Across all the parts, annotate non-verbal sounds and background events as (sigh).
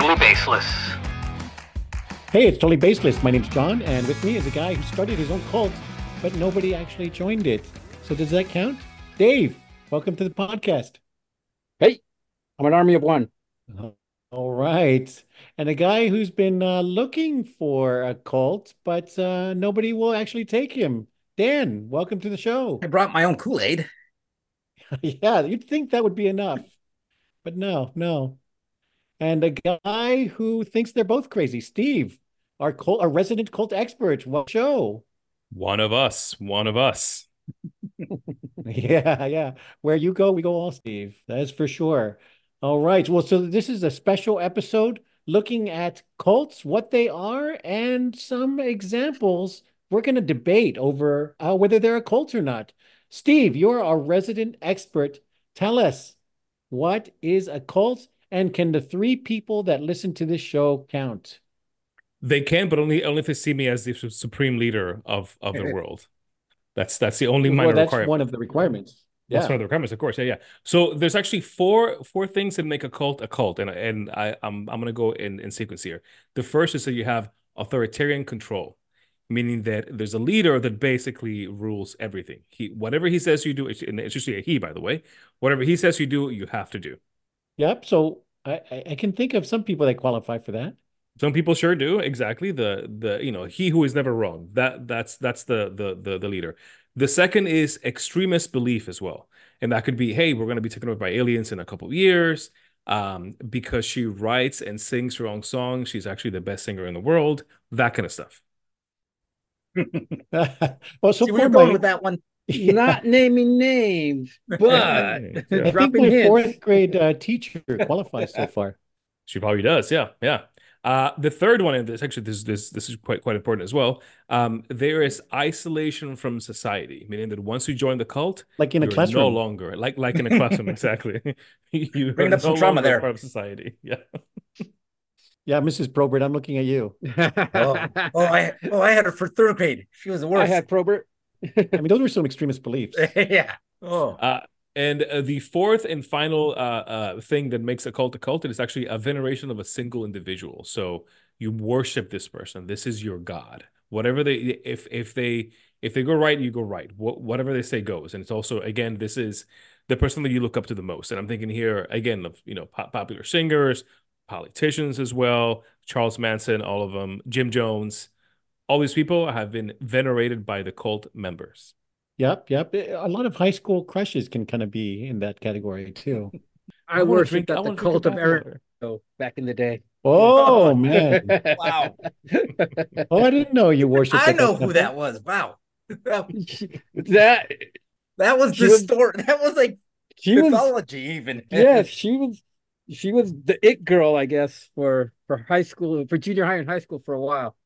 Totally Baseless. Hey, it's Totally Baseless. My name's John, and with me is a guy who started his own cult, but nobody actually joined it. So does that count? Dave, welcome to the podcast. Hey, I'm an army of one. All right. And a guy who's been uh, looking for a cult, but uh, nobody will actually take him. Dan, welcome to the show. I brought my own Kool Aid. (laughs) yeah, you'd think that would be enough, but no, no. And a guy who thinks they're both crazy, Steve, our cult, our resident cult expert. What show? One of us. One of us. (laughs) yeah, yeah. Where you go, we go all, Steve. That's for sure. All right. Well, so this is a special episode looking at cults, what they are, and some examples. We're going to debate over uh, whether they're a cult or not. Steve, you're our resident expert. Tell us what is a cult and can the three people that listen to this show count? They can, but only only if they see me as the supreme leader of of the eh, eh. world. That's that's the only minor well, that's requirement. one of the requirements. That's one of the requirements, of course. Yeah, yeah. So there's actually four four things that make a cult a cult, and and I I'm I'm gonna go in in sequence here. The first is that you have authoritarian control, meaning that there's a leader that basically rules everything. He whatever he says you do, and it's usually a he, by the way. Whatever he says you do, you have to do. Yep. So I, I can think of some people that qualify for that. Some people sure do. Exactly. The the you know, he who is never wrong. That that's that's the the the, the leader. The second is extremist belief as well. And that could be, hey, we're going to be taken over by aliens in a couple of years. Um, because she writes and sings her own songs. She's actually the best singer in the world. That kind of stuff. (laughs) well, so See, we're going with that one. Yeah. Not naming names, (laughs) but yeah. I think my hints. fourth grade uh, teacher qualifies so (laughs) far. She probably does. Yeah, yeah. Uh, the third one, and this actually this this this is quite quite important as well. Um, there is isolation from society, meaning that once you join the cult, like in a classroom, no longer like like in a classroom, (laughs) exactly. you bring up no some trauma there. Part of society, yeah. Yeah, Mrs. Probert, I'm looking at you. oh, oh, I oh I had her for third grade. She was the worst. I had Probert. (laughs) I mean, those were some extremist beliefs. (laughs) yeah. Oh. Uh, and uh, the fourth and final uh, uh, thing that makes a cult a cult is actually a veneration of a single individual. So you worship this person. This is your god. Whatever they, if if they if they go right, you go right. What, whatever they say goes. And it's also again, this is the person that you look up to the most. And I'm thinking here again of you know popular singers, politicians as well, Charles Manson, all of them, Jim Jones all these people have been venerated by the cult members. Yep, yep. A lot of high school crushes can kind of be in that category too. I, I worshipped drink, at the cult of Eric back in the day. Oh man! (laughs) wow. oh, I didn't know you worshipped. I know who that was. Wow. (laughs) that that was the was, story. That was like she mythology, was, even. Yeah, (laughs) she was. She was the it girl, I guess, for for high school, for junior high and high school for a while.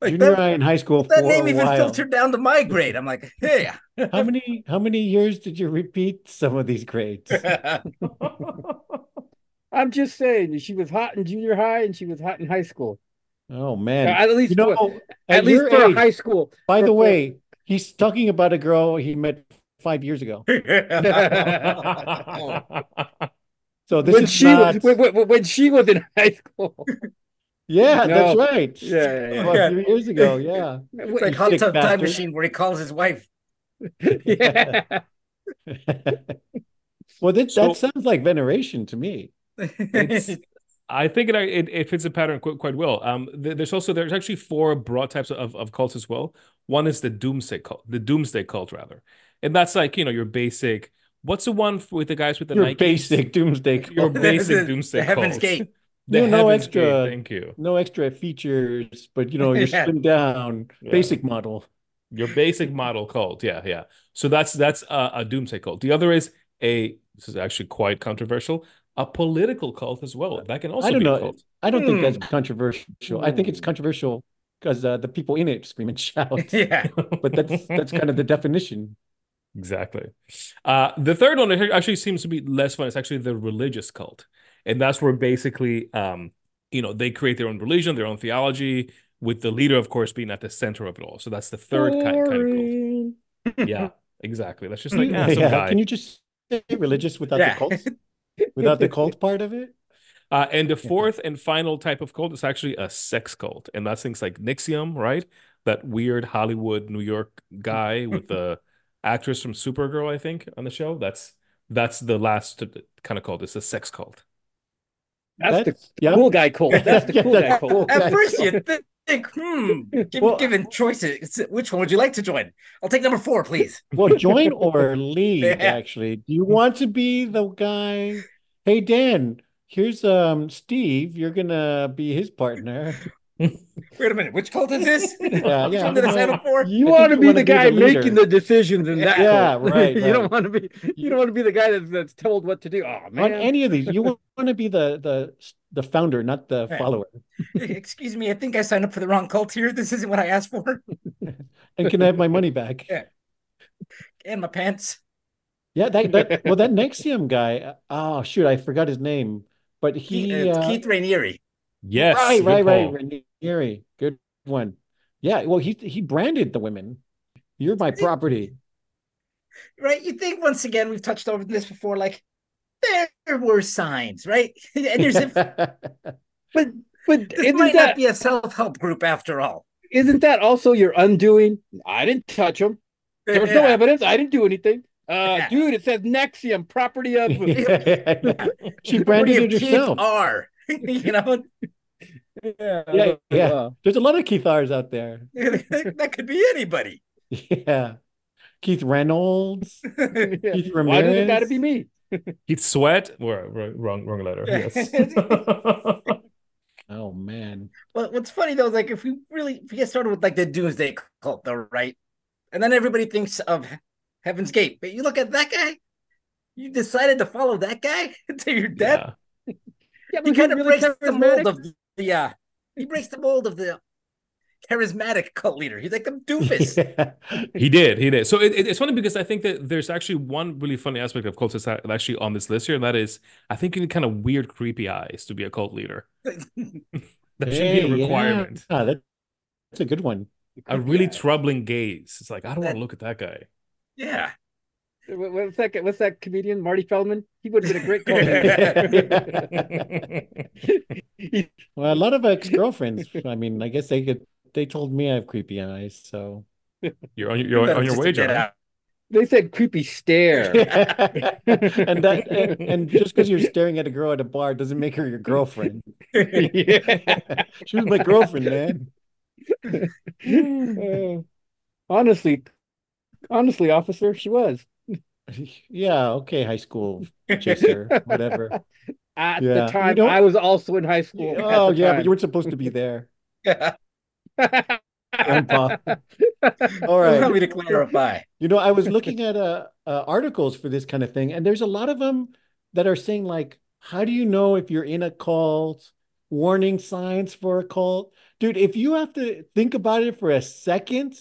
Like Junior that, high and high school. That name even while. filtered down to my grade. I'm like, hey. (laughs) how many how many years did you repeat some of these grades? (laughs) (laughs) I'm just saying, she was hot in junior high and she was hot in high school. Oh man! At least, you know, at, at least for age, high school. By the way, he's talking about a girl he met five years ago. so this when is she not... when, when, when she was in high school. Yeah, no. that's right. Yeah, yeah, yeah. Well, a few years ago. (laughs) Yeah, it's like Hot Tub Time Machine where he calls his wife. (laughs) (laughs) yeah. well, that, so, that sounds like veneration to me. I think it, it, it fits a pattern quite, quite well. Um, there's also there's actually four broad types of, of cults as well. One is the doomsday cult, the doomsday cult rather, and that's like you know your basic. What's the one with the guys with the your Nikes? basic doomsday cult. Your basic doomsday the Heaven's Gate. The no, no extra. Gate, thank you. No extra features, but you (laughs) know, you're yeah. slimmed down, yeah. basic model. Your basic model cult, yeah, yeah. So that's that's a, a doomsday cult. The other is a. This is actually quite controversial. A political cult as well. That can also. I don't know. Cult. I don't think that's hmm. controversial. I think it's controversial because uh, the people in it scream and (laughs) shout. yeah, but that's that's kind of the definition. Exactly. Uh, the third one actually seems to be less fun. It's actually the religious cult and that's where basically um you know they create their own religion their own theology with the leader of course being at the center of it all so that's the third kind, kind of cult yeah (laughs) exactly that's just like yeah, yeah. can you just say religious without yeah. the cult (laughs) without the cult part of it Uh, and the fourth and final type of cult is actually a sex cult, and that's things like NXIVM, right? That weird Hollywood, New York guy (laughs) with the actress from Supergirl, I think, on the show. That's that's the last kind of cult. It's a sex cult. That's, that's the yeah. cool guy cult. That's the (laughs) cool guy cult. At first, you think, hmm, give, well, given choices, which one would you like to join? I'll take number four, please. Well, join (laughs) or leave, yeah. actually. Do you want to be the guy? Hey, Dan, here's um Steve. You're gonna be his partner. (laughs) Wait a minute, which cult is this? (laughs) Yeah, (laughs) yeah. You want to be the guy the making the decisions in that. Yeah, cult. right. (laughs) you right. don't want to be. You don't want to be the guy that's, that's told what to do. Oh man, on any of these, you want to be the the the founder, not the right. follower. Excuse me, I think I signed up for the wrong cult here. This isn't what I asked for. and can I have my money back? Yeah. And my pants. Yeah, that, that well, that NXIVM guy. Oh shoot, I forgot his name, but he Keith, uh, Keith Raniere. Yes, right, right, right. Raniere, good one. Yeah, well, he he branded the women. You're my property. Right. You think once again we've touched over this before, like there were signs, right? (laughs) and there's a, (laughs) but but this might that, not be a self-help group after all. Isn't that also your undoing? I didn't touch them. There was yeah. no evidence. I didn't do anything. Uh, yeah. dude, it says NXIVM, property of. (laughs) she branded it herself. Are you know? Yeah, yeah, yeah. There's a lot of Keith R's out there. (laughs) that could be anybody. Yeah, Keith Reynolds, (laughs) yeah. Keith Ramirez. Why does it got to be me? (laughs) Keith Sweat. wrong, wrong letter. Yes. oh man. Well, what's funny though is like if we really if we get started with like the Doomsday cult, though, right? And then everybody thinks of Heaven's Gate, but you look at that guy. You decided to follow that guy until your death. Yeah, yeah he kind of really breaks the mold of the uh, he breaks the mold of the charismatic cult leader. He's like a doofus. (laughs) yeah. He did. He did. So it, it, it's funny because I think that there's actually one really funny aspect of cults that's actually on this list here, and that is I think you need kind of weird, creepy eyes to be a cult leader. (laughs) that hey, should be a requirement. Yeah. that, that's a good one. A really yeah. troubling gaze. It's like I don't that, want to look at that guy. Yeah. What's that? What's that comedian? Marty Feldman. He would have been a great cult. (laughs) well, a lot of ex girlfriends. I mean, I guess they could they told me I have creepy eyes, so you're on your you're on your way, John. They said creepy stare, (laughs) and that and, and just because you're staring at a girl at a bar doesn't make her your girlfriend. yeah. (laughs) she was my girlfriend, man. Uh, honestly, honestly, officer, she was. (laughs) Yeah, okay, high school chaser, whatever. (laughs) At yeah. the time, I was also in high school. Oh yeah, time. but you weren't supposed to be there. (laughs) Grandpa. All right. Allow me to clarify. You know, I was looking at uh, uh, articles for this kind of thing, and there's a lot of them that are saying like, "How do you know if you're in a cult? Warning signs for a cult, dude. If you have to think about it for a second,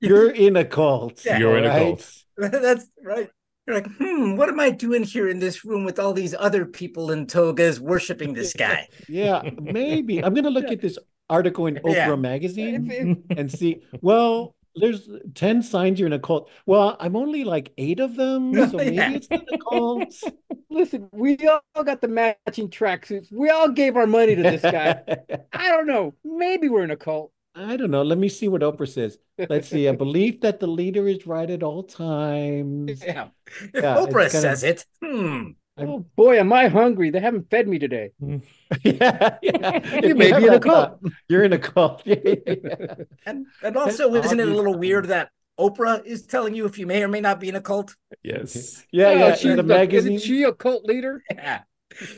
you're in a cult. Yeah, you're in a cult. (laughs) That's right. You're like, hmm, what am I doing here in this room with all these other people in togas worshiping this guy? (laughs) yeah, maybe. I'm gonna look at this article in Oprah yeah. magazine and see, well, there's 10 signs you're in a cult. Well, I'm only like eight of them, (laughs) so maybe yeah. it's not a cult. Listen, we all got the matching tracksuits. We all gave our money to this guy. I don't know. Maybe we're in a cult. I don't know. Let me see what Oprah says. Let's see. A (laughs) belief that the leader is right at all times. Yeah. yeah Oprah says it. Hmm. Oh boy, am I hungry. They haven't fed me today. (laughs) yeah, yeah. You may be in a cult. You're in a cult. (laughs) and and also, That's isn't it a little weird that Oprah is telling you if you may or may not be in a cult? Yes. Yeah, yeah. yeah she's the magazine. Isn't she a cult leader? Yeah.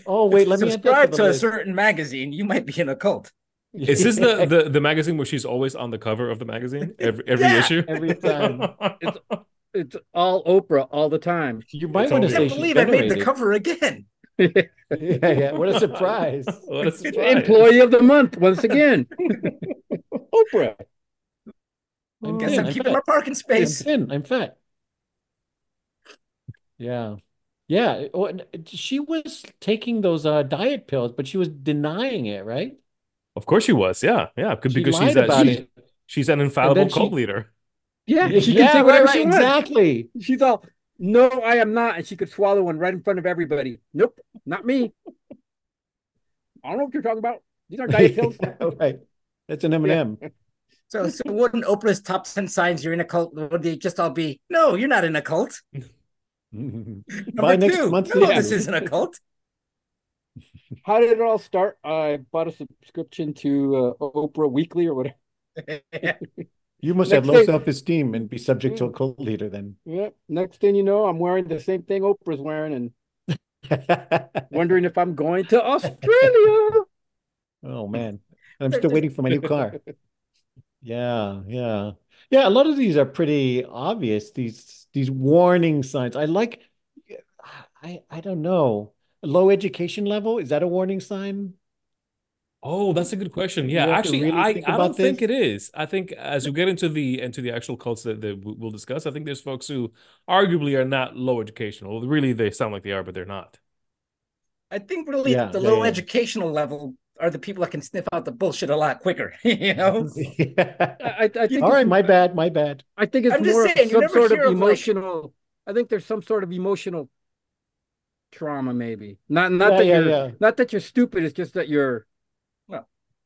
Oh wait, let me subscribe to, to a certain magazine. You might be in a cult. Is this the, (laughs) the the magazine where she's always on the cover of the magazine every every yeah, issue? Every time. it's (laughs) it's all Oprah all the time. You might want to say. I believe I made the cover again. (laughs) yeah, yeah. What a surprise! what a surprise! Employee of the month once again. Oprah. I guess I'm, I'm keeping fat. my parking space. I'm thin. I'm fat. Yeah. Yeah, she was taking those uh, diet pills, but she was denying it, right? Of course she was. Yeah, yeah, because she's a, she's, she's, an infallible cult she, leader. Yeah, she yeah, can say whatever right, she exactly. She's all, no, I am not, and she could swallow one right in front of everybody. Nope, not me. I don't know what you're talking about. These aren't diet pills. right. That's an M&M. So, so wouldn't Oprah's top 10 signs you're in a cult, would they just all be, no, you're not in a cult? (laughs) Number By next two, month's no, issue. this isn't a cult. How did it all start? I bought a subscription to uh, Oprah Weekly or whatever. (laughs) You must Next have low thing- self-esteem and be subject to a cult leader then. Yep. Next thing you know, I'm wearing the same thing Oprah's wearing and (laughs) wondering if I'm going to Australia. (laughs) Oh man. I'm still waiting for my new car. Yeah, yeah. Yeah, a lot of these are pretty obvious, these these warning signs. I like I I don't know. Low education level, is that a warning sign? Oh, that's a good question. Yeah, actually, really I, think I don't think it is. I think as we get into the into the actual cults that, that we- we'll discuss, I think there's folks who arguably are not low educational. Really, they sound like they are, but they're not. I think really Yeah, the yeah, low yeah. educational level are the people that can sniff out the bullshit a lot quicker, (laughs) you (laughs) know? Yeah. I, I think All right, my bad, my bad. I think it's I'm just more saying, of some sort of hear of, like- emotional. I think there's some sort of emotional trauma, maybe. Not not Yeah, that yeah, you're yeah. not that you're stupid. It's just that you're.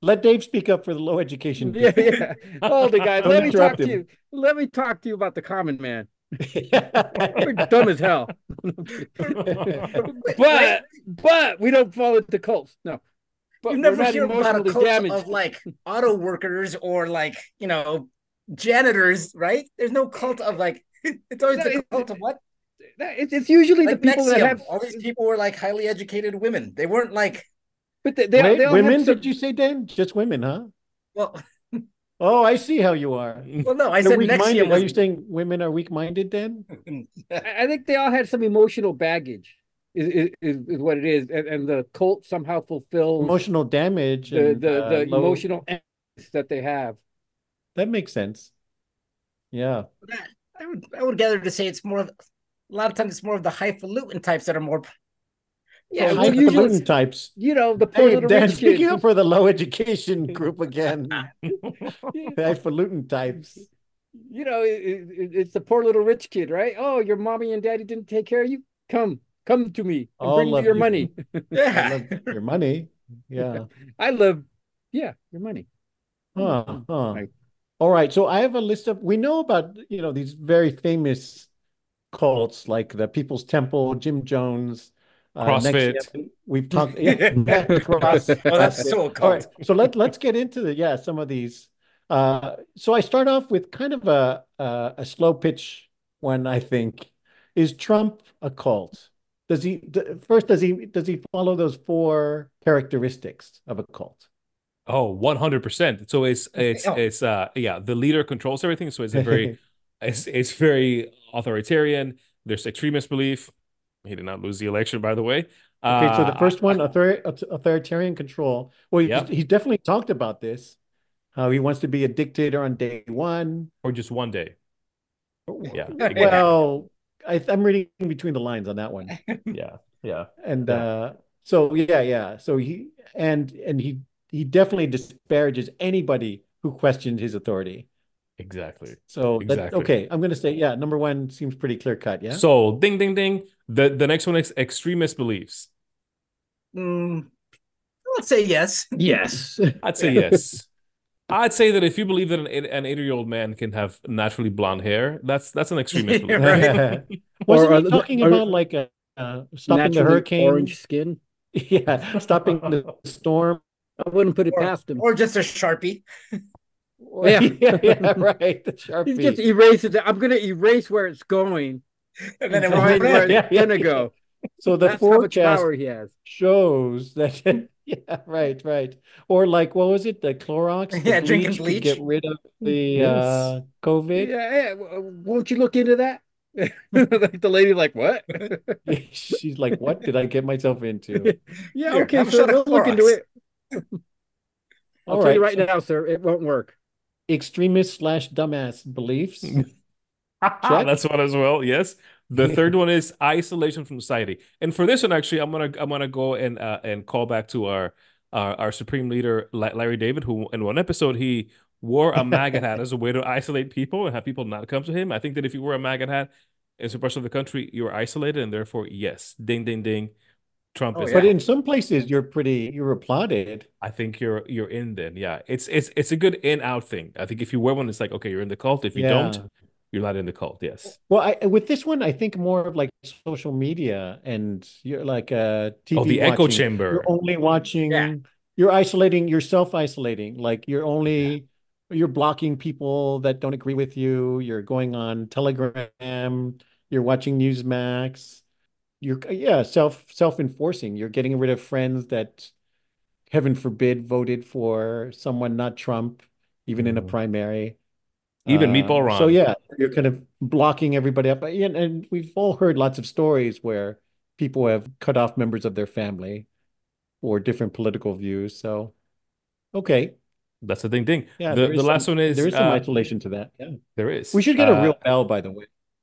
Let Dave speak up for the low education. (laughs) Yeah, yeah. Hold it, guys. Let me talk interrupt to you. Let me talk to you about the common man. (laughs) We're dumb as hell. (laughs) But but we don't fall into cults. No. But you we're never not hear about a emotionally cult damaged. of like auto workers or like, you know, janitors, right? There's no cult of like, it's always No, the it- cult of what? It's, it's usually Like the people that have. All these people were like highly educated women. They weren't like, But they, they, Wait, they all women, some- did you say, Dan? Just women, huh? well, (laughs) Oh, I see how you are. well, no, I (laughs) They're said weak-minded. NXIVM Are you saying women are weak-minded, Dan? (laughs) I I think they all had some emotional baggage. Is is, is, is what it is, and, and the cult somehow fulfills Emotional damage the and the, uh, the low- emotional that they have. That makes sense. Yeah. I would, I would gather to say it's more of, a lot of times it's more of the highfalutin types that are more. Yeah, well, highfalutin types. you know the poor Hey, little Dan, speaking up for the low education group again. (laughs) highfalutin types. You know, it, it, it's the poor little rich kid, right? Oh, your mommy and daddy didn't take care of you. Come, come to me and All bring me your you. money. (laughs) I Yeah. love your money. Yeah. (laughs) I love, yeah, your money. Huh, huh. Right. All right. So I have a list of, we know about, you know, these very famous cults like the People's Temple, Jim Jones, uh, CrossFit. NXIVM. We've talked, yeah, (laughs) cross. (laughs) Oh, that's so a cult. right. So let, let's get into the, yeah, some of these. Uh, so I start off with kind of a, a, a slow pitch one, I think. Is Trump a cult? Does he, d- first, does he, does he follow those four characteristics of a cult? Oh, 100%. So it's it's Oh. it's uh yeah, the leader controls everything. So it's a very (laughs) it's it's very authoritarian. There's extremist belief. He did not lose the election, by the way. Okay, so the Uh, first one, author authoritarian control. Well, he's, Yep. he's definitely talked about this, how he wants to be a dictator on day one. or just one day. Yeah. Well, I, I'm reading between the lines on that one. (laughs) Yeah. Yeah. And Yeah. uh, so yeah, yeah. So he and and he he definitely disparages anybody who questions his authority. Exactly. So that, okay, I'm gonna say yeah. Number one seems pretty clear cut. Yeah. So ding ding ding. The the next one is extremist beliefs. Mm, let's say yes. Yes. (laughs) I'd say yes. I'd say that if you believe that an an 80-year-old man can have naturally blonde hair, that's that's an extremist (laughs) belief. Right. (laughs) Wasn't Or, he uh, talking or- about like a uh, stopping the hurricane? orange skin. Yeah, stopping the storm. I wouldn't put it Or- past him. Or just a Sharpie. (laughs) Yeah. yeah, yeah, (laughs) right. The He's just Sharpie. erases it. I'm gonna erase where it's going And and then it find where red. it's Yeah, yeah, gonna yeah. go. So the That's how forecast power he has. shows that. (laughs) Yeah, right, right. Or like, what was it? The Clorox, the Yeah, drinking bleach. get rid of the Yes. uh, COVID. Yeah, yeah. Won't you look into that? like the lady, like what? She's like, "What did I get myself into?" yeah, Here, okay, have a sir. shot of We'll look into it. I'll All tell you right, right now, sir, it won't work. Extremist slash dumbass beliefs. (laughs) That's one as well. Yes. The (laughs) third one is isolation from society. And for this one, actually, I'm gonna I'm gonna go and uh, and call back to our our, our supreme leader Larry David, who in one episode he wore a MAGA hat as a way to isolate people and have people not come to him. I think that if you wear a MAGA hat in some parts of the country, you're isolated, and therefore, yes, ding ding ding, Trump Oh, is yeah. But out. in some places, you're pretty, you're applauded. I think you're you're in then. Yeah. It's it's it's a good in out thing. I think if you wear one, it's like, okay, you're in the cult. If you Yeah. don't, you're not in the cult. Yes. Well, I with this one, I think more of like social media and you're like uh TV Oh, the echo chamber. You're only watching, Yeah. you're isolating, you're self-isolating. Like you're only you're blocking people that don't agree with you. You're going on Telegram, you're watching Newsmax. You're yeah, self self-enforcing. You're getting rid of friends that, heaven forbid, voted for someone not Trump, even in a Mhm. primary. Even Uh, Meatball So yeah, you're kind of blocking everybody up. And, and we've all heard lots of stories where people have cut off members of their family or different political views. So, okay, That's the thing. ding yeah, the the last some, one is there is some uh, isolation to that. Yeah, there is. we should get a Uh, real bell, by the way. (laughs)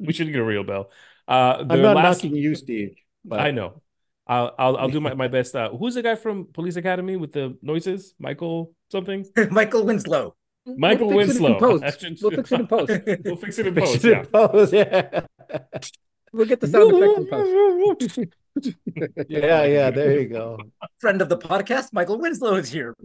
we should get a real bell. Uh, I'm not last. knocking you, Steve, but I know. I'll I'll I'll do my, my best. Uh, who's the guy from Police Academy with the noises? Michael something? (laughs) Michael Winslow. Michael We'll fix it in Winslow. post. (laughs) We'll fix it in post. (laughs) We'll fix it in Fix post. Yeah. In post, yeah. We'll get the sound effects in post. (laughs) Yeah, yeah, there you go. Friend of the podcast, Michael Winslow is here. (laughs) (laughs)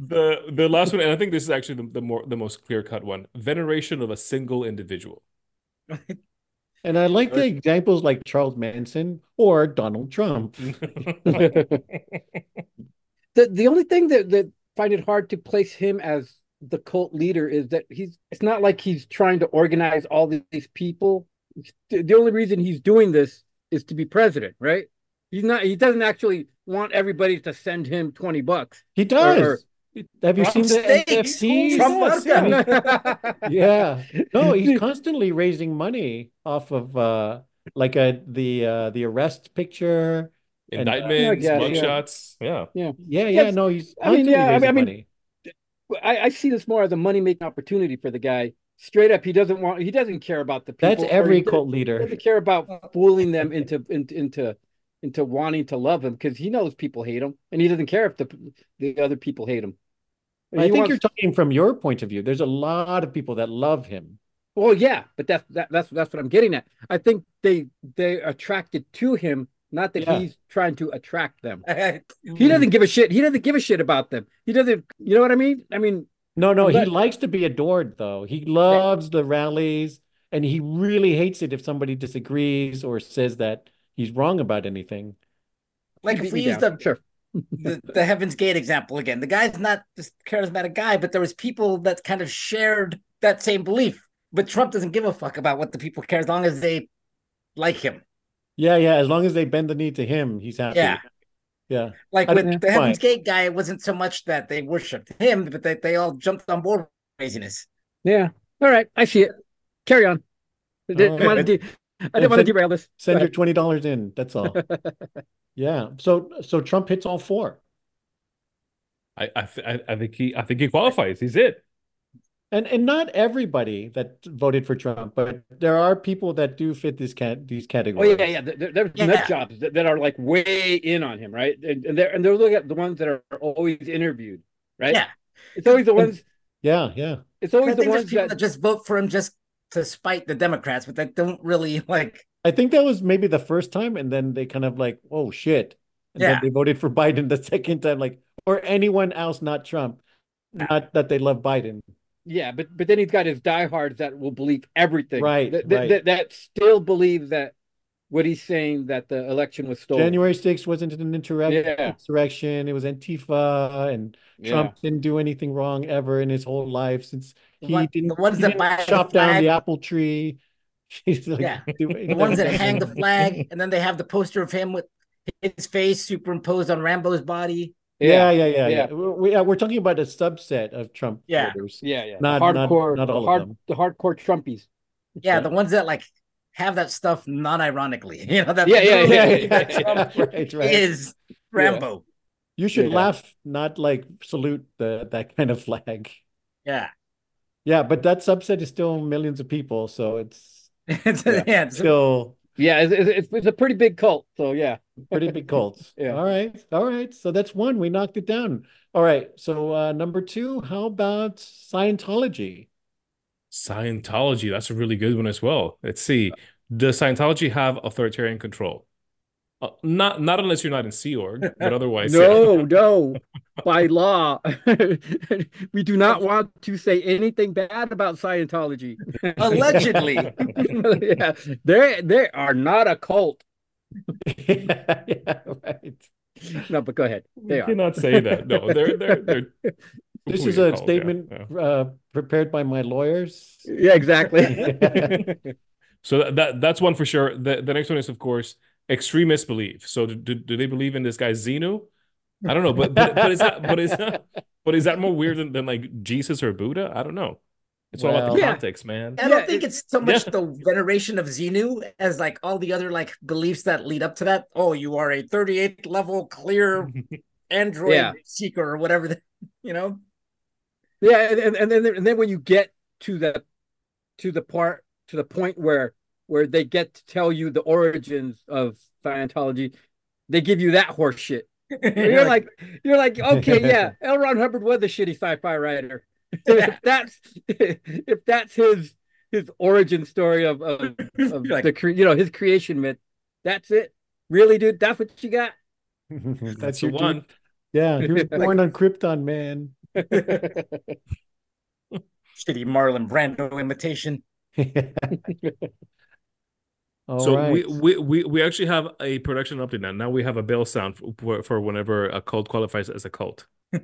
The the last one, and I think this is actually the, the more the most clear cut one. Veneration of a single individual. And I like the examples like Charles Manson or Donald Trump. the the only thing that that find it hard to place him as the cult leader is that he's it's not like he's trying to organize all these people. The the only reason he's doing this is to be president, right? He's not he doesn't actually want everybody to send him 20 bucks. He does. or- Have you Trump seen the steaks, NFT? Trump Yes, vodka. I mean, yeah. No, (laughs) he's constantly raising money off of uh like a the uh the arrest picture. And, uh, Indictments, Yeah, yeah. Yeah. Yeah, yeah, no, he's I mean, yeah, I mean- raising I mean, money. I, I see this more as a money making opportunity for the guy. Straight up, he doesn't want he doesn't care about the people. That's or he every doesn't- cult He leader. doesn't care about fooling them into into into into wanting to love him because he knows people hate him, and he doesn't care if the the other people hate him. I think wants- you're talking from your point of view. There's a lot of people that love him. Well, yeah, but that's that, that's that's what I'm getting at. I think they they attracted to him, not that Yeah. he's trying to attract them. he (laughs) He doesn't give a shit. He doesn't give a shit about them. He doesn't. You know what I mean? I mean, No, no, he likes to be adored though. He loves the rallies and he really hates it if somebody disagrees or says that he's wrong about anything. Like if we use the, sure. (laughs) the the Heaven's Gate example again, the guy's not this charismatic guy, but there was people that kind of shared that same belief. But Trump doesn't give a fuck about what the people care as long as they like him. Yeah, yeah, as long as they bend the knee to him, he's happy. Yeah. Yeah. Like I with the Heaven's fine. Gate guy, it wasn't so much that they worshipped him, but they, they all jumped on board with craziness. Yeah. All right. I see it. Carry on. I didn't want to, de- I didn't want to derail this. Send your twenty dollars in. That's all. (laughs) Yeah. So so Trump hits all four. I I, th- I I think he I think he qualifies. He's it. And and not everybody that voted for Trump, but there are people that do fit this cat these categories. Oh categories. yeah, yeah. There, there's Yeah. nut jobs that, that are like way in on him, right? And, and they're and they're looking at the ones that are always interviewed, right? Yeah. It's always the ones. Yeah, yeah. It's always the think there's ones people that. that just vote for him just to spite the Democrats, but that don't really (laughs) like I think that was maybe the first time, and then they kind of like, oh shit. And Yeah. then they voted for (laughs) Biden the second time, like, or anyone else, not Trump. Not that they love Biden. Yeah, but but then he's got his diehards that will believe everything, Right, That, that, right. that, that still believe that what he's saying that the election was stolen. January 6th wasn't an insurrec- Yeah. insurrection. It was Antifa, and Yeah. Trump didn't do anything wrong ever in his whole life since he What- didn't, the ones he that didn't buy the down flag- the apple tree. (laughs) He's like, Yeah. the ones that hang the flag and then they have the poster of him with his face superimposed on Rambo's body. Yeah, yeah, yeah, yeah. Yeah. We, we- yeah, we're talking about a subset of Trump Yeah. voters. yeah, yeah. Not- the not- hardcore, not all of them. the hardcore Trumpies. Yeah, Yeah. the ones that like have that stuff non-ironically. (laughs) You know that Yeah, yeah, (laughs) Yeah, (laughs) yeah, yeah, that yeah, Trump right, right. is Rambo. You should Yeah. laugh, not like salute the that kind of flag. Yeah. Yeah, but that subset is still millions of people, so it's It's- Yeah. yeah, it's- still Yeah, it's, it's, it's a pretty big cult. So yeah, pretty big cults. (laughs) Yeah. All right. All right. So that's one. We knocked it down. All right. So uh number two, how about Scientology? Scientology, that's a really good one as well. Let's see. Does Scientology have authoritarian control? Uh, not not unless you're not in Sea Org, but otherwise. (laughs) No, (laughs) no. By (laughs) law, we do not want to say anything bad about Scientology. Allegedly. yeah, they they are not a cult. yeah, yeah, right. No, but go ahead. They You are. cannot say that. No, they're they're they're This who is you a call, statement yeah. uh, prepared by my lawyers. Yeah, exactly. So that, that that's one for sure. The the next one is of course extremist belief. So do, do, do they believe in this guy Xenu? I don't know, but but, but is that (laughs) but is that but is that more weird than, than like Jesus or Buddha? I don't know. It's all about the Yeah. context, man. I don't Yeah, think it- it's so much Yeah. the veneration of Xenu as like all the other like beliefs that lead up to that. Oh, you are a 38th level clear (laughs) android Yeah. seeker or whatever, the, you know. Yeah, and, and and then and then when you get to the to the part to the point where where they get to tell you the origins of Scientology, they give you that horse shit. (laughs) You're like you're like, okay, (laughs) yeah, L. Ron Hubbard was a shitty sci-fi writer. (laughs) if that's if that's his his origin story of of, of like- the cre- you know his creation myth, that's it. Really, dude? That's what you got? That's, That's your the dude. one. Yeah, he was born on Krypton, man. shitty Marlon Brando imitation. All so right. we, we we we actually have a production update now. Now we have a bell sound for, for whenever a cult qualifies as a cult. (laughs)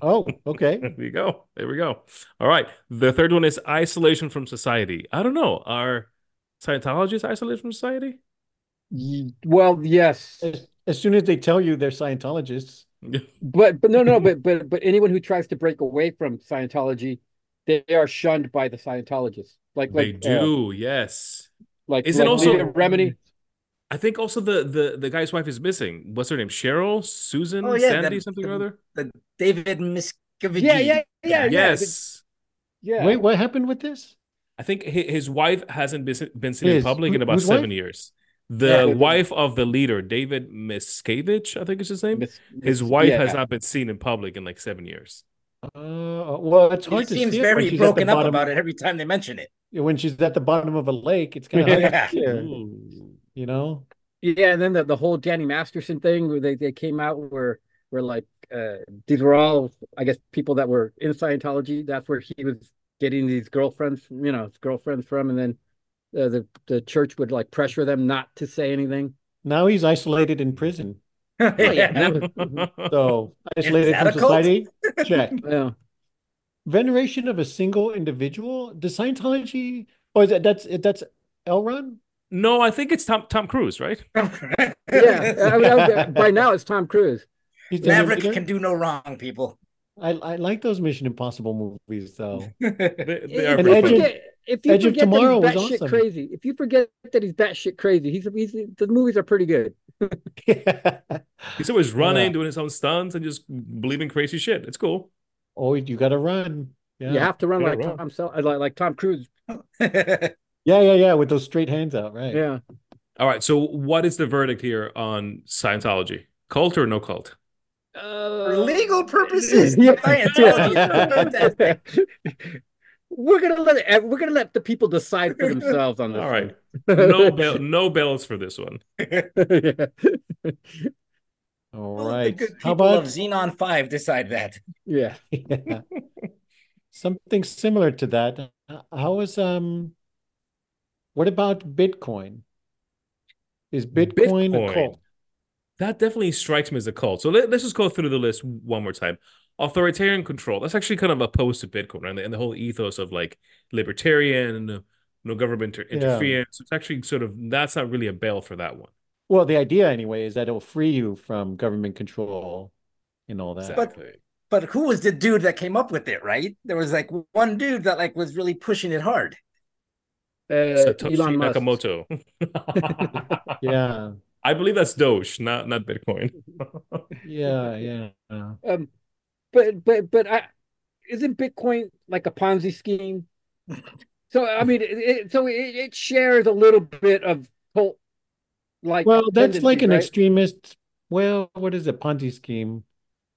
Oh, okay. (laughs) There you go. There we go. All right. The third one is isolation from society. I don't know. Are Scientologists isolated from society? Well, yes, As, as soon as they tell you they're Scientologists, (laughs) but but no, no, but but but anyone who tries to break away from Scientology, they are shunned by the Scientologists. Like They like uh, do. yes. Like Is it also- Leah Remini. I think also the the the guy's wife is missing. What's her name? Cheryl, Susan, Oh, yeah, Sandy, the- something or the- other. The David Miscavige. Yeah, yeah, yeah, yeah. Yes. Yeah. wait, what happened with this? I think his wife hasn't been been seen in public who- in about seven wife? years. The Yeah. wife of the leader, David Miscavige, I think is his name. Miss- His wife yeah. has not been seen in public in like seven years. Uh, well, it's He hard to seems see very she's broken up bottom- about it every time they mention it. When she's at the bottom of a lake, it's kind of (laughs) Yeah. to see her, Ooh. you know? Yeah, and then the, the whole Danny Masterson thing where they, they came out where where like uh these were all I guess people that were in Scientology. That's where he was getting these girlfriends, you know, his girlfriends from, and then uh, the the church would like pressure them not to say anything. Now he's isolated in prison. (laughs) Oh, yeah, So (laughs) isolated from society, check. yeah. Veneration of a single individual. Does Scientology, or is that that's that's L. Ron? No, I think it's Tom Tom Cruise, right? Yeah, I mean, I- by (laughs) now it's Tom Cruise. He's Maverick can do no wrong, people. I I like those Mission Impossible movies though. (laughs) They, they are If you Edge of- forget, if you Edge of forget Tomorrow that he's batshit awesome. crazy, if you forget that he's batshit crazy, he's, he's the movies are pretty good. (laughs) He's always running, Yeah. doing his own stunts, and just believing crazy shit. It's cool. Oh, you got to run. Yeah. You have to run like run. Tom Sel- like like Tom Cruise. (laughs) yeah, yeah, yeah, with those straight hands out, right? Yeah. All right. So, what is the verdict here on Scientology? Cult or no cult? Uh, for legal purposes, (laughs) Yeah. Scientology is. (laughs) We're gonna let it, we're gonna let the people decide for themselves on this. All right. No bell, no bells for this one. All Well, right. The good How about of Xenon 5 decide that. yeah. (laughs) Yeah. Something similar to that. How is um what about Bitcoin? Is Bitcoin, a cult? That definitely strikes me as a cult. So let, us just go through the list one more time. Authoritarian control. That's actually kind of opposed to Bitcoin, right? And the whole ethos of like libertarian, no government inter- Yeah. interference. It's actually sort of that's not really a bail for that one. Well, the idea anyway is that it'll free you from government control and all that. Exactly. But who was the dude that came up with it, right? There was like one dude that like was really pushing it hard. Uh, Satoshi Elon Musk. Nakamoto. (laughs) Yeah. I believe that's Doge, not not Bitcoin. Yeah, (laughs) yeah. Um, but but but I isn't Bitcoin like a Ponzi scheme? So I mean, it, it, so it, it shares a little bit of cult like. Well, that's like an right? extremist, well, what is a Ponzi scheme?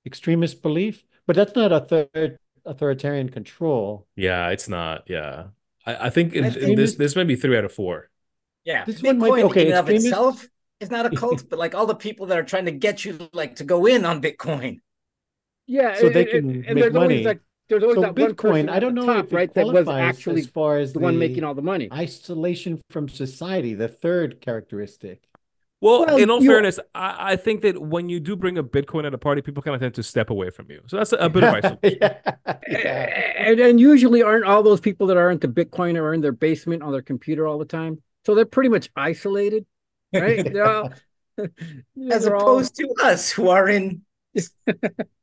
Extremist belief, but that's not a third authoritarian control. Yeah, it's not. Yeah. I, I think in, in this this- this might be three out of four. Yeah, This one might be- Bitcoin okay, in and it's of itself is not a cult, (laughs) but like all the people that are trying to get you like to go in on Bitcoin. Yeah, So and- they can and make there's always money. like there's always So that one person Bitcoin, I at don't the know top, if it right that was qualifies actually as far as the one making all the money. isolation from society, the third characteristic. Well, Well, in all you- fairness, I, I think that when you do bring a Bitcoin at a party, people kind of tend to step away from you. So that's a, a bit of isolation. (laughs) yeah. yeah. And, and usually aren't all those people that are into Bitcoin are in their basement on their computer all the time. So they're pretty much isolated, right? They're all, (laughs) (laughs) As they're all- opposed to us who are in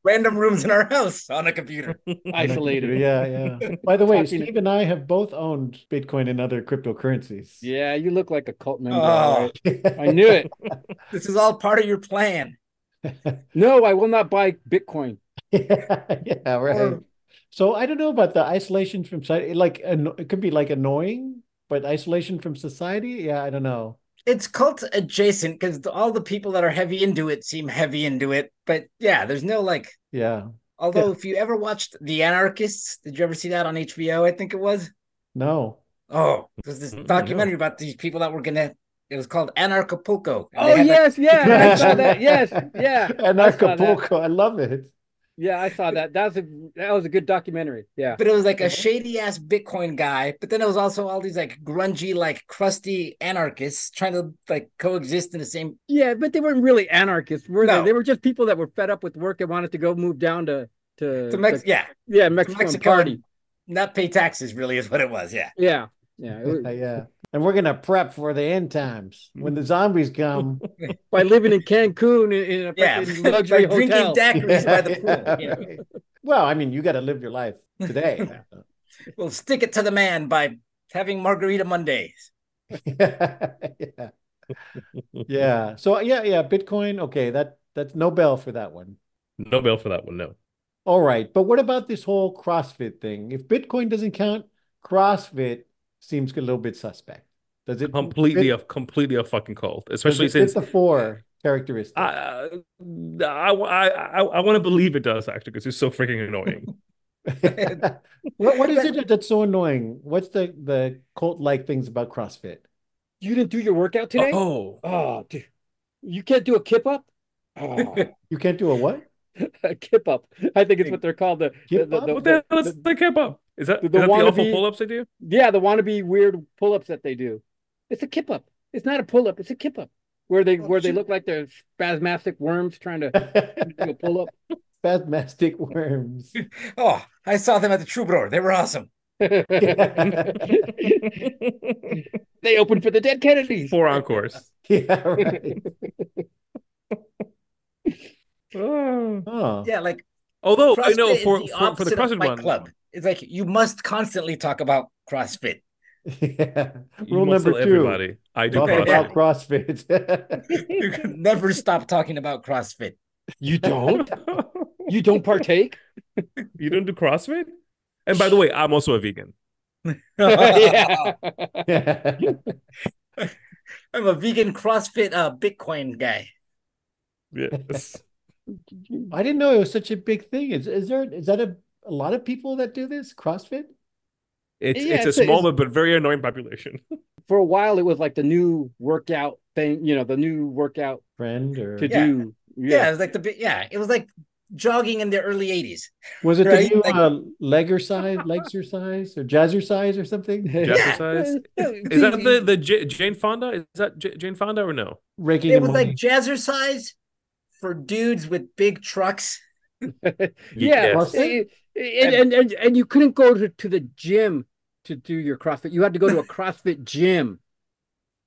random rooms in our house (laughs) on a computer. isolated. Yeah, yeah. By the way, Talking- Steve and I have both owned Bitcoin and other cryptocurrencies. Yeah, you look like a cult member. Oh. all right? I knew it. (laughs) This is all part of your plan. (laughs) No, I will not buy Bitcoin. yeah, yeah, right. Or- So I don't know about the isolation from society. Like, it could be like annoying, but isolation from society. Yeah, I don't know. It's cult adjacent because all the people that are heavy into it seem heavy into it. But yeah, there's no like. Yeah, Although, if you ever watched The Anarchists, did you ever see that on HBO? I think it was. no. Oh, there's this documentary about these people that were gonna. It was called Anarchapulco. Oh they had, like, yes, (laughs) yeah, I saw that. Yes, yeah, And I saw that. Acapulco, I love it. Yeah, I saw that. That was a that was a good documentary. Yeah, but it was like a shady ass Bitcoin guy. But then it was also all these like grungy, like crusty anarchists trying to like coexist in the same. yeah, but they weren't really anarchists, were No. they? They were just people that were fed up with work and wanted to go move down to to, To Mex- to- yeah, yeah Mexico, Mexico party. not pay taxes. Really, is what it was. Yeah. Yeah, yeah. (laughs) was- Yeah. And we're gonna prep for the end times when the mm. zombies come. (laughs) by living in Cancun in, in a Yeah, fucking (laughs) luxury like drinking hotel. daiquiris by the (laughs) Yeah, pool. you know? Well, I mean, you got to live your life today. We'll stick it to the man by having margarita Mondays. yeah. Yeah. So yeah, yeah, Bitcoin. Okay, that that's no bell for that one. No bail for that one. No. All right, but what about this whole CrossFit thing? If Bitcoin doesn't count, CrossFit seems a little bit suspect. Does it Completely fit, a completely a fucking cult, does especially it fit since the four characteristics? I uh, I I I, I want to believe it does actually because it's so freaking annoying. (laughs) what what is it that's so annoying? What's the the cult like things about CrossFit? You didn't do your workout today? Oh, Oh, dude. you can't do a kip up? Oh, (laughs) You can't do a what? a kip up. I think it's what they're called. The, the, Kip the, up? the- what the hell is the- the cap up? Is that the is that the awful pull ups they do? yeah, the wannabe weird pull ups that they do. It's a kip up. It's not a pull up. It's a kip up where they Oh, where they look like they're spasmodic worms trying to (laughs) do a pull up. Spasmastic worms. (laughs) Oh, I saw them at the Troubadour. They were awesome. (laughs) they opened for the dead Kennedys. Four encores. Yeah, right. Oh. Yeah, like Although I know for the for, for the opposite CrossFit one, Club. It's like you must constantly talk about CrossFit. Yeah. Rule number two. everybody. I do Talk CrossFit. about CrossFit. (laughs) You can never stop talking about CrossFit. You don't? (laughs) You don't partake? you don't do CrossFit? And by the way, I'm also a vegan. yeah. (laughs) I'm a vegan CrossFit uh, Bitcoin guy. Yes. I didn't know it was such a big thing. Is is there is that a, a lot of people that do this CrossFit? It's Yeah, it's a it's a- small it's- but very annoying population. (laughs) For a while, it was like the new workout thing, you know, the new workout Friend or to Yeah. do. Yeah. it was like the yeah, it was like jogging in the early 80s. was it right, the new like- uh, leg exercise, exercise or jazzercise or something? Jazzercise? (laughs) Is that the the J- Jane Fonda? Is that J- Jane Fonda or no? Raking It in was like money. jazzercise for dudes with big trucks. (laughs) yeah, Yes. And, and, and and you couldn't go to, to the gym to do your CrossFit. You had to go to a CrossFit gym,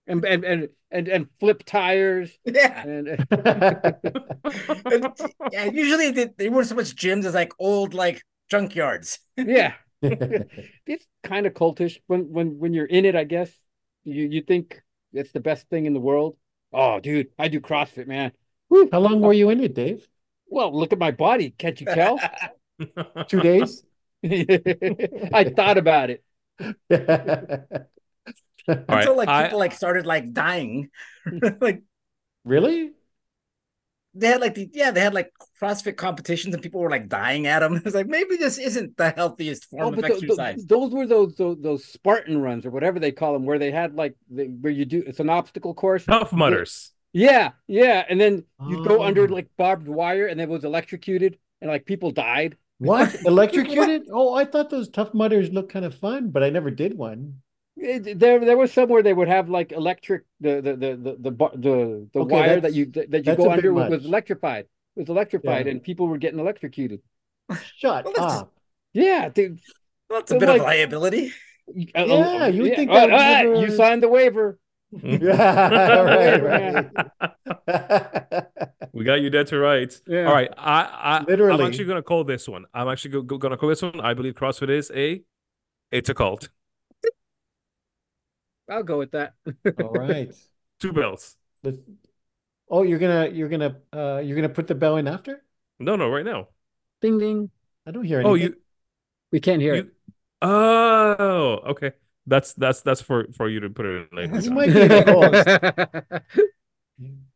and and and and, and flip tires. Yeah. And And, (laughs) yeah, usually they, they weren't so much gyms as like old like junkyards. (laughs) yeah, it's kind of cultish when when when you're in it. I guess you you think it's the best thing in the world. Oh, dude, I do CrossFit, man. Whew. How long were you in it, Dave? Well, look at my body. Can't you tell? (laughs) Two days? (laughs) I thought about it. All right, (laughs) Until like I- people like started like dying. (laughs) like Really? they had like the yeah they had like CrossFit competitions and people were like dying at them. It was like maybe this isn't the healthiest form Oh, of but tho- tho- exercise. those were those, those those Spartan runs or whatever they call them, where they had like the, where you do it's an obstacle course. Tough Mudders. Yeah, yeah, and then you go under Oh. like barbed wire, and then it was electrocuted, and like people died. What? (laughs) Electrocuted? (laughs) Oh, I thought those Tough Mudders looked kind of fun, but I never did one. It- there, there was somewhere they would have like electric the the the the the the, the Okay, wire that you that you go under was, was electrified. Was electrified, Yeah. and people were getting electrocuted. Shut Well, up. Yeah, dude. Well, it's so a bit like- of liability. Uh, Yeah, you yeah, think uh, that would uh, never- you signed the waiver. (laughs) Yeah, right, right. We got you dead to rights. Yeah. All right. I, I Literally. I'm actually gonna call this one. I'm actually go, go- gonna call this one. I believe CrossFit is a it's a cult. I'll go with that. All right. (laughs) Two bells. Let's- Oh, you're gonna you're gonna uh you're gonna put the bell in after? No, no, right now. Ding ding. I don't hear anything. Oh, you We can't hear you Oh, okay. That's that's that's for for you to put it in later. You Tom. might be in a cult.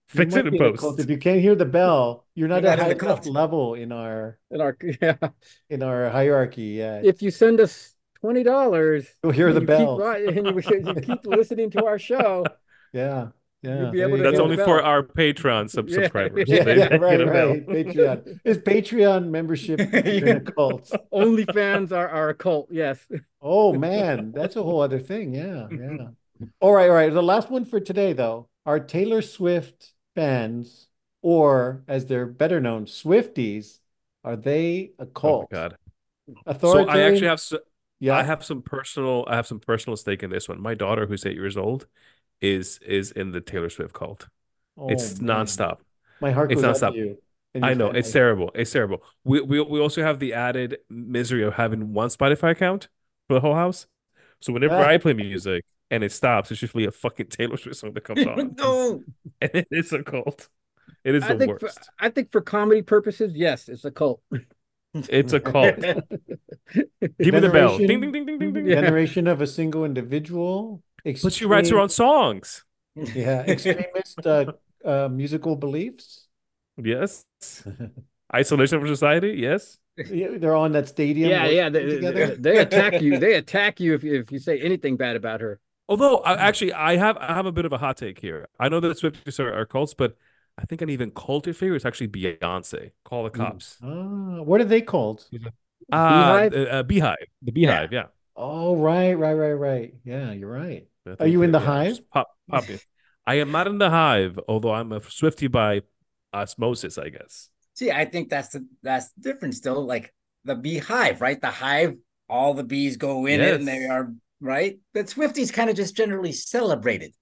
Fix it in be in a post. cult. If you can't hear the bell, you're not You're at not high the enough level in our In our- (laughs) yeah. in our hierarchy Yeah. If you send us twenty dollars, You'll hear the you bell. Keep, and you, (laughs) you keep listening to our show. (laughs) Yeah, yeah. Be able to That's only for our Patreon sub- (laughs) Yeah. subscribers. Yeah, They- yeah, right, get a bell. right. Patreon. Is Patreon membership in a cult? OnlyFans are, are a cult. Yes. Oh man, that's a whole other thing. Yeah, yeah. (laughs) All right, all right. The last one for today, though, are Taylor Swift fans, or as they're better known, Swifties, are they a Oh my cult? god. So I actually have s- yeah. I have some personal I have some personal stake in this one. My daughter, who's eight years old, is is in the Taylor Swift cult. Oh, It's man. nonstop. My heart It's goes out nonstop. to you. I your know it's terrible. It's terrible. We we we also have the added misery of having one Spotify account for the whole house. So whenever. I play music and it stops, it's usually a fucking (laughs) Taylor Swift song that comes on, (laughs) no. (laughs) and it's a cult. It is I the think for, worst. I think for comedy purposes, yes, it's a cult. It's a cult. Give me the bell. Ding Veneration- ding ding ding ding ding. Yeah. Of a single individual. But she writes her own songs. Yeah, (laughs) extremist uh, uh, musical beliefs. Yes. (laughs) Isolation from society. Yes. Yeah, they're on that stadium. yeah, yeah. They, they, attack you. They attack you if you, if you say anything bad about her. Although I, actually, I have I have a bit of a hot take here. I know that Swifties are, are cults, but I think an even cultier figure is actually Beyonce. Call the cops. Ah, what are they called? Ah, Beehive? uh, uh, Beehive. The Beehive. Yeah. Oh, right, right, right, right. Yeah, you're right. Are you in the yeah, hive? Pop, pop. I am not in the hive, although I'm a Swifty by osmosis, I guess. See, I think that's the that's different still. Like the beehive, right? The hive, all the bees go in it and they are right. But Swifties kind of just generally celebrated.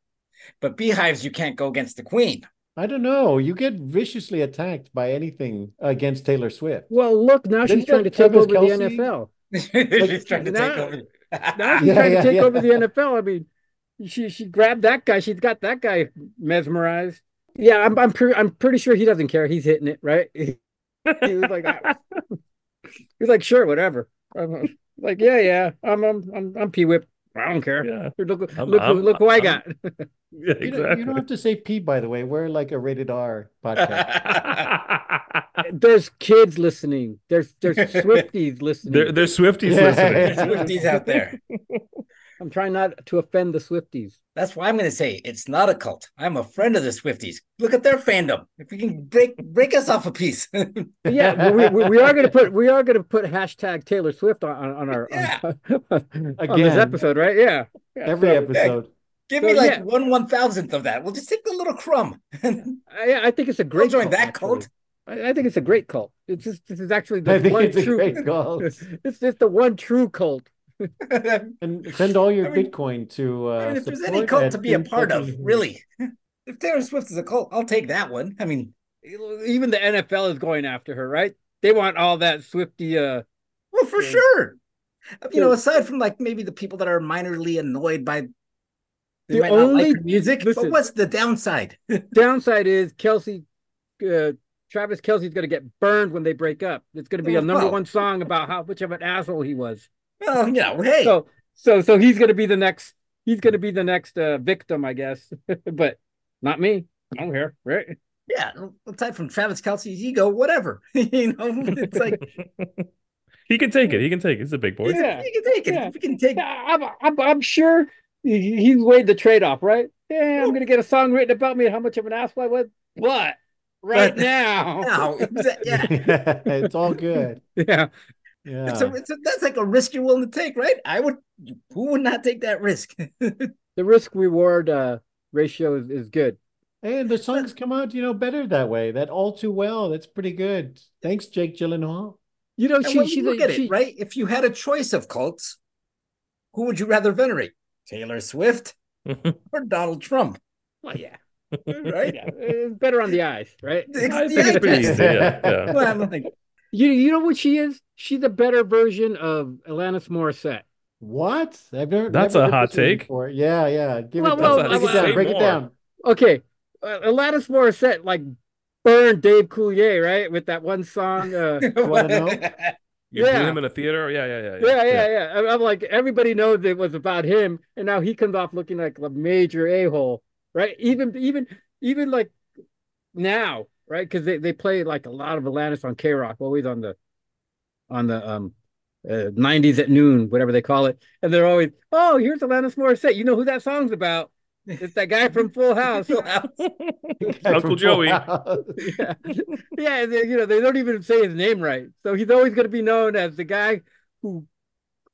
But beehives, you can't go against the queen. I don't know. You get viciously attacked by anything against Taylor Swift. Well, look, now Didn't she's trying to take Travis over Kelce? the NFL. (laughs) She's trying to now- take over. (laughs) Now she's (laughs) Yeah, trying yeah, to take yeah. over the NFL. I mean, she she grabbed that guy. She's got that guy mesmerized. Yeah, I'm I'm pretty I'm pretty sure he doesn't care. He's hitting it right. He was like, ah. he's like, sure, whatever. I'm like, yeah, yeah. I'm I'm I'm, I'm P whip. I don't care. Yeah. Look I'm- look who- I'm- look who I got. (laughs) Yeah, You don't, you don't have to say P, by the way. We're like a rated R podcast. (laughs) There's kids listening. There's there's (laughs) Swifties listening. They're, they're Swifties listening. Swifties out there. I'm trying not to offend the Swifties. That's why I'm going to say it's not a cult. I'm a friend of the Swifties. Look at their fandom. If we can break break us off a piece. (laughs) Yeah, we, we, we are gonna put we are gonna put hashtag Taylor Swift on, on, on our Yeah. on, (laughs) on this episode, right? Yeah. Yeah, Every so, episode. Give So, me like yeah. one one thousandth of that. We'll just take a little crumb. (laughs) I, I think it's a I'll great join cult, that actually. cult. I, I think it's a great cult. It's just this is actually I the think one it's a true. great call. It's just the one true cult. (laughs) And send all your I mean- Bitcoin to uh, I mean, if there's any cult to be a part of, really, (laughs) if Taylor Swift is a cult, I'll take that one. I mean, Even the NFL is going after her, right? They want all that Swifty. Uh, well, for Yeah. sure. You know, aside from like maybe the people that are minorly annoyed by they The might not like only- her music, listen. but what's the downside? (laughs) downside is Kelce, uh, Travis Kelce's going to get burned when they break up. It's going to be a number well. one song about how much of an asshole he was. Well, you know, hey, So, so, so he's going to be the next. He's going to be the next uh, victim, I guess. (laughs) but not me. I don't care, right? Yeah, aside from Travis Kelce's ego, whatever. (laughs) you know, it's like (laughs) he can take it. He can take it. He's a big boy. Yeah. he can take it. Yeah. We can take Yeah, I'm, I'm, I'm sure he- he's weighed the trade off, right? Yeah, I'm gonna get a song written about me, and how much of an asshole I was, but right But now, now. Exa- Yeah. it's all good. yeah, Yeah. It's a, it's a, that's like a risk you're willing to take, right? I would. Who would not take that risk? (laughs) the risk reward uh, ratio is, is good. And the songs come out, you know, better that way. That all too well. That's pretty good. Thanks, Jake Gyllenhaal. You know, and she, when you look a, at she, it, right? If you had a choice of cults, who would you rather venerate? Taylor Swift (laughs) or Donald Trump? Well, yeah, (laughs) Right? yeah, it's better on the eyes, right? I think it's pretty easy. Yeah, yeah. Well, I'm like, You you know what she is? She's a better version of Alanis Morissette. What? I've never. That's never a hot take. before. Yeah, yeah. Give Well, it. well, break it down. say Break it down. Okay, uh, Alanis Morissette like burned Dave Coulier, right, with that one song. Uh, (laughs) wanna know? You blew him in a theater. Yeah, yeah, yeah, yeah, yeah, yeah. I'm- I'm like everybody knows it was about him, and now he comes off looking like a major a hole, right? Even even even like now, right? Because they, they play like a lot of Alanis on K Rock, always on the on the um uh, 90s at noon, whatever they call it, and they're always, oh, here's Alanis Morissette. You know who that song's about? It's that guy from Full House. (laughs) Uncle Joey. (laughs) yeah, yeah. They, you know, they don't even say his name right, so he's always going to be known as the guy who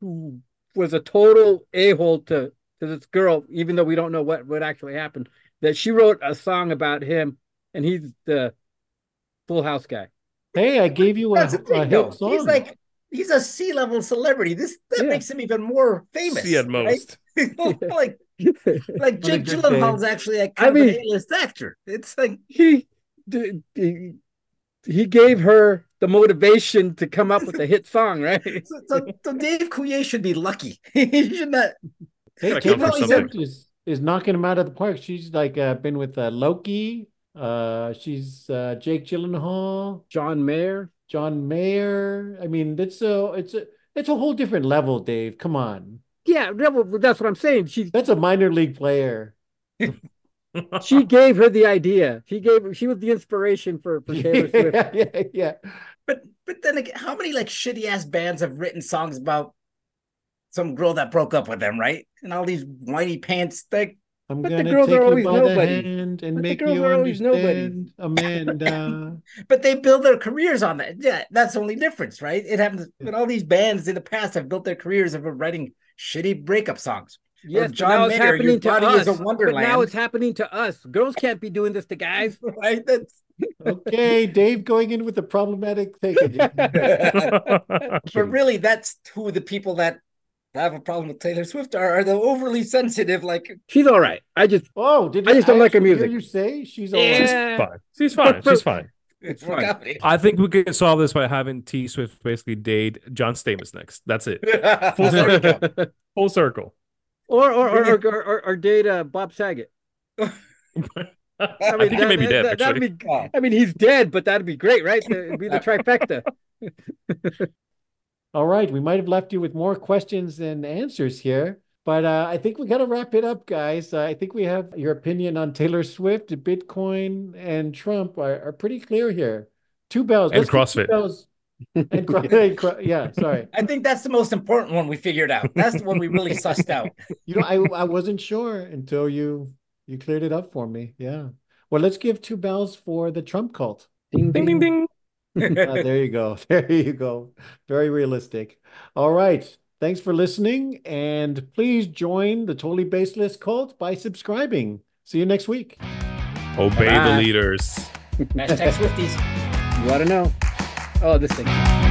who was a total a hole to to this girl, even though we don't know what what actually happened. That she wrote a song about him, and he's the Full House guy. Hey, I gave you a, that's the a thing, hit song. He's like, he's a C level celebrity. This that Yeah. makes him even more famous. See at right? most. (laughs) (laughs) like, like Jake good Gyllenhaal's actually a I kind of mean- an A-list actor. It's like, he, d- d- he gave her the motivation to come up with a hit song, right? (laughs) so, so, so Dave Coulier should be lucky. he should not. Hey, Gotta Kate come for Winslet something. is is knocking him out of the park. She's like uh, been with uh, Loki. Uh, she's uh, Jake Gyllenhaal, John Mayer. John Mayer. I mean, it's a it's a it's a whole different level, Dave. Come on, Yeah, well, that's what I'm saying. She that's a minor league player. (laughs) she gave her the idea. She gave she was the inspiration for for (laughs) Taylor Swift. yeah, yeah, yeah. But but then again, how many like shitty ass bands have written songs about some girl that broke up with them, right? And all these whiny pants. Like, I'm But the gonna girls take are always by nobody. the hand and But the girls you are always nobody. Amanda. (laughs) but they build their careers on that. Yeah, that's the only difference, right? It happens. But all these bands in the past have built their careers of writing shitty breakup songs. Yes, but John now it's Mayer, your happening to body us. is a But now it's happening to us. Girls can't be doing this to guys. (laughs) Right? That's (laughs) okay, Dave, going in with the problematic thing. again. but really that's who the people that have a problem with Taylor Swift are, are the overly sensitive, like She's all right. I just Oh, did I just don't like her actually hear music. You say she's all Yeah. She's fine. She's fine. She's fine. It's fine. comedy. I think we can solve this by having T Swift basically date John Stamos next. That's it. (laughs) Full There we go. circle. Full circle. or or or, or, or, or, or date uh, Bob Saget. I, (laughs) I think he may be dead. that- actually. be-. I mean, he's dead, but that'd be great, right? It'd be the (laughs) trifecta. All right, we might have left you with more questions than answers here, but uh, I think we got to wrap it up, guys. Uh, I think we have your opinion on Taylor Swift, Bitcoin, and Trump are, are pretty clear here. Two bells. And Let's get two CrossFit. bells. (laughs) And cro- and cro- yeah, sorry. I think that's the most important one we figured out. That's the one we really sussed out. (laughs) You know, I I wasn't sure until you you cleared it up for me. Yeah. Well, let's give two bells for the Trump cult. Ding Ding ding ding. Ah, there you go. (laughs) There you go. Very realistic. All right. Thanks for listening. And please join the Totally Baseless cult by subscribing. See you next week. Obey the Bye. leaders. (laughs) Hashtag Swifties. (laughs) You want to know? Oh, this thing.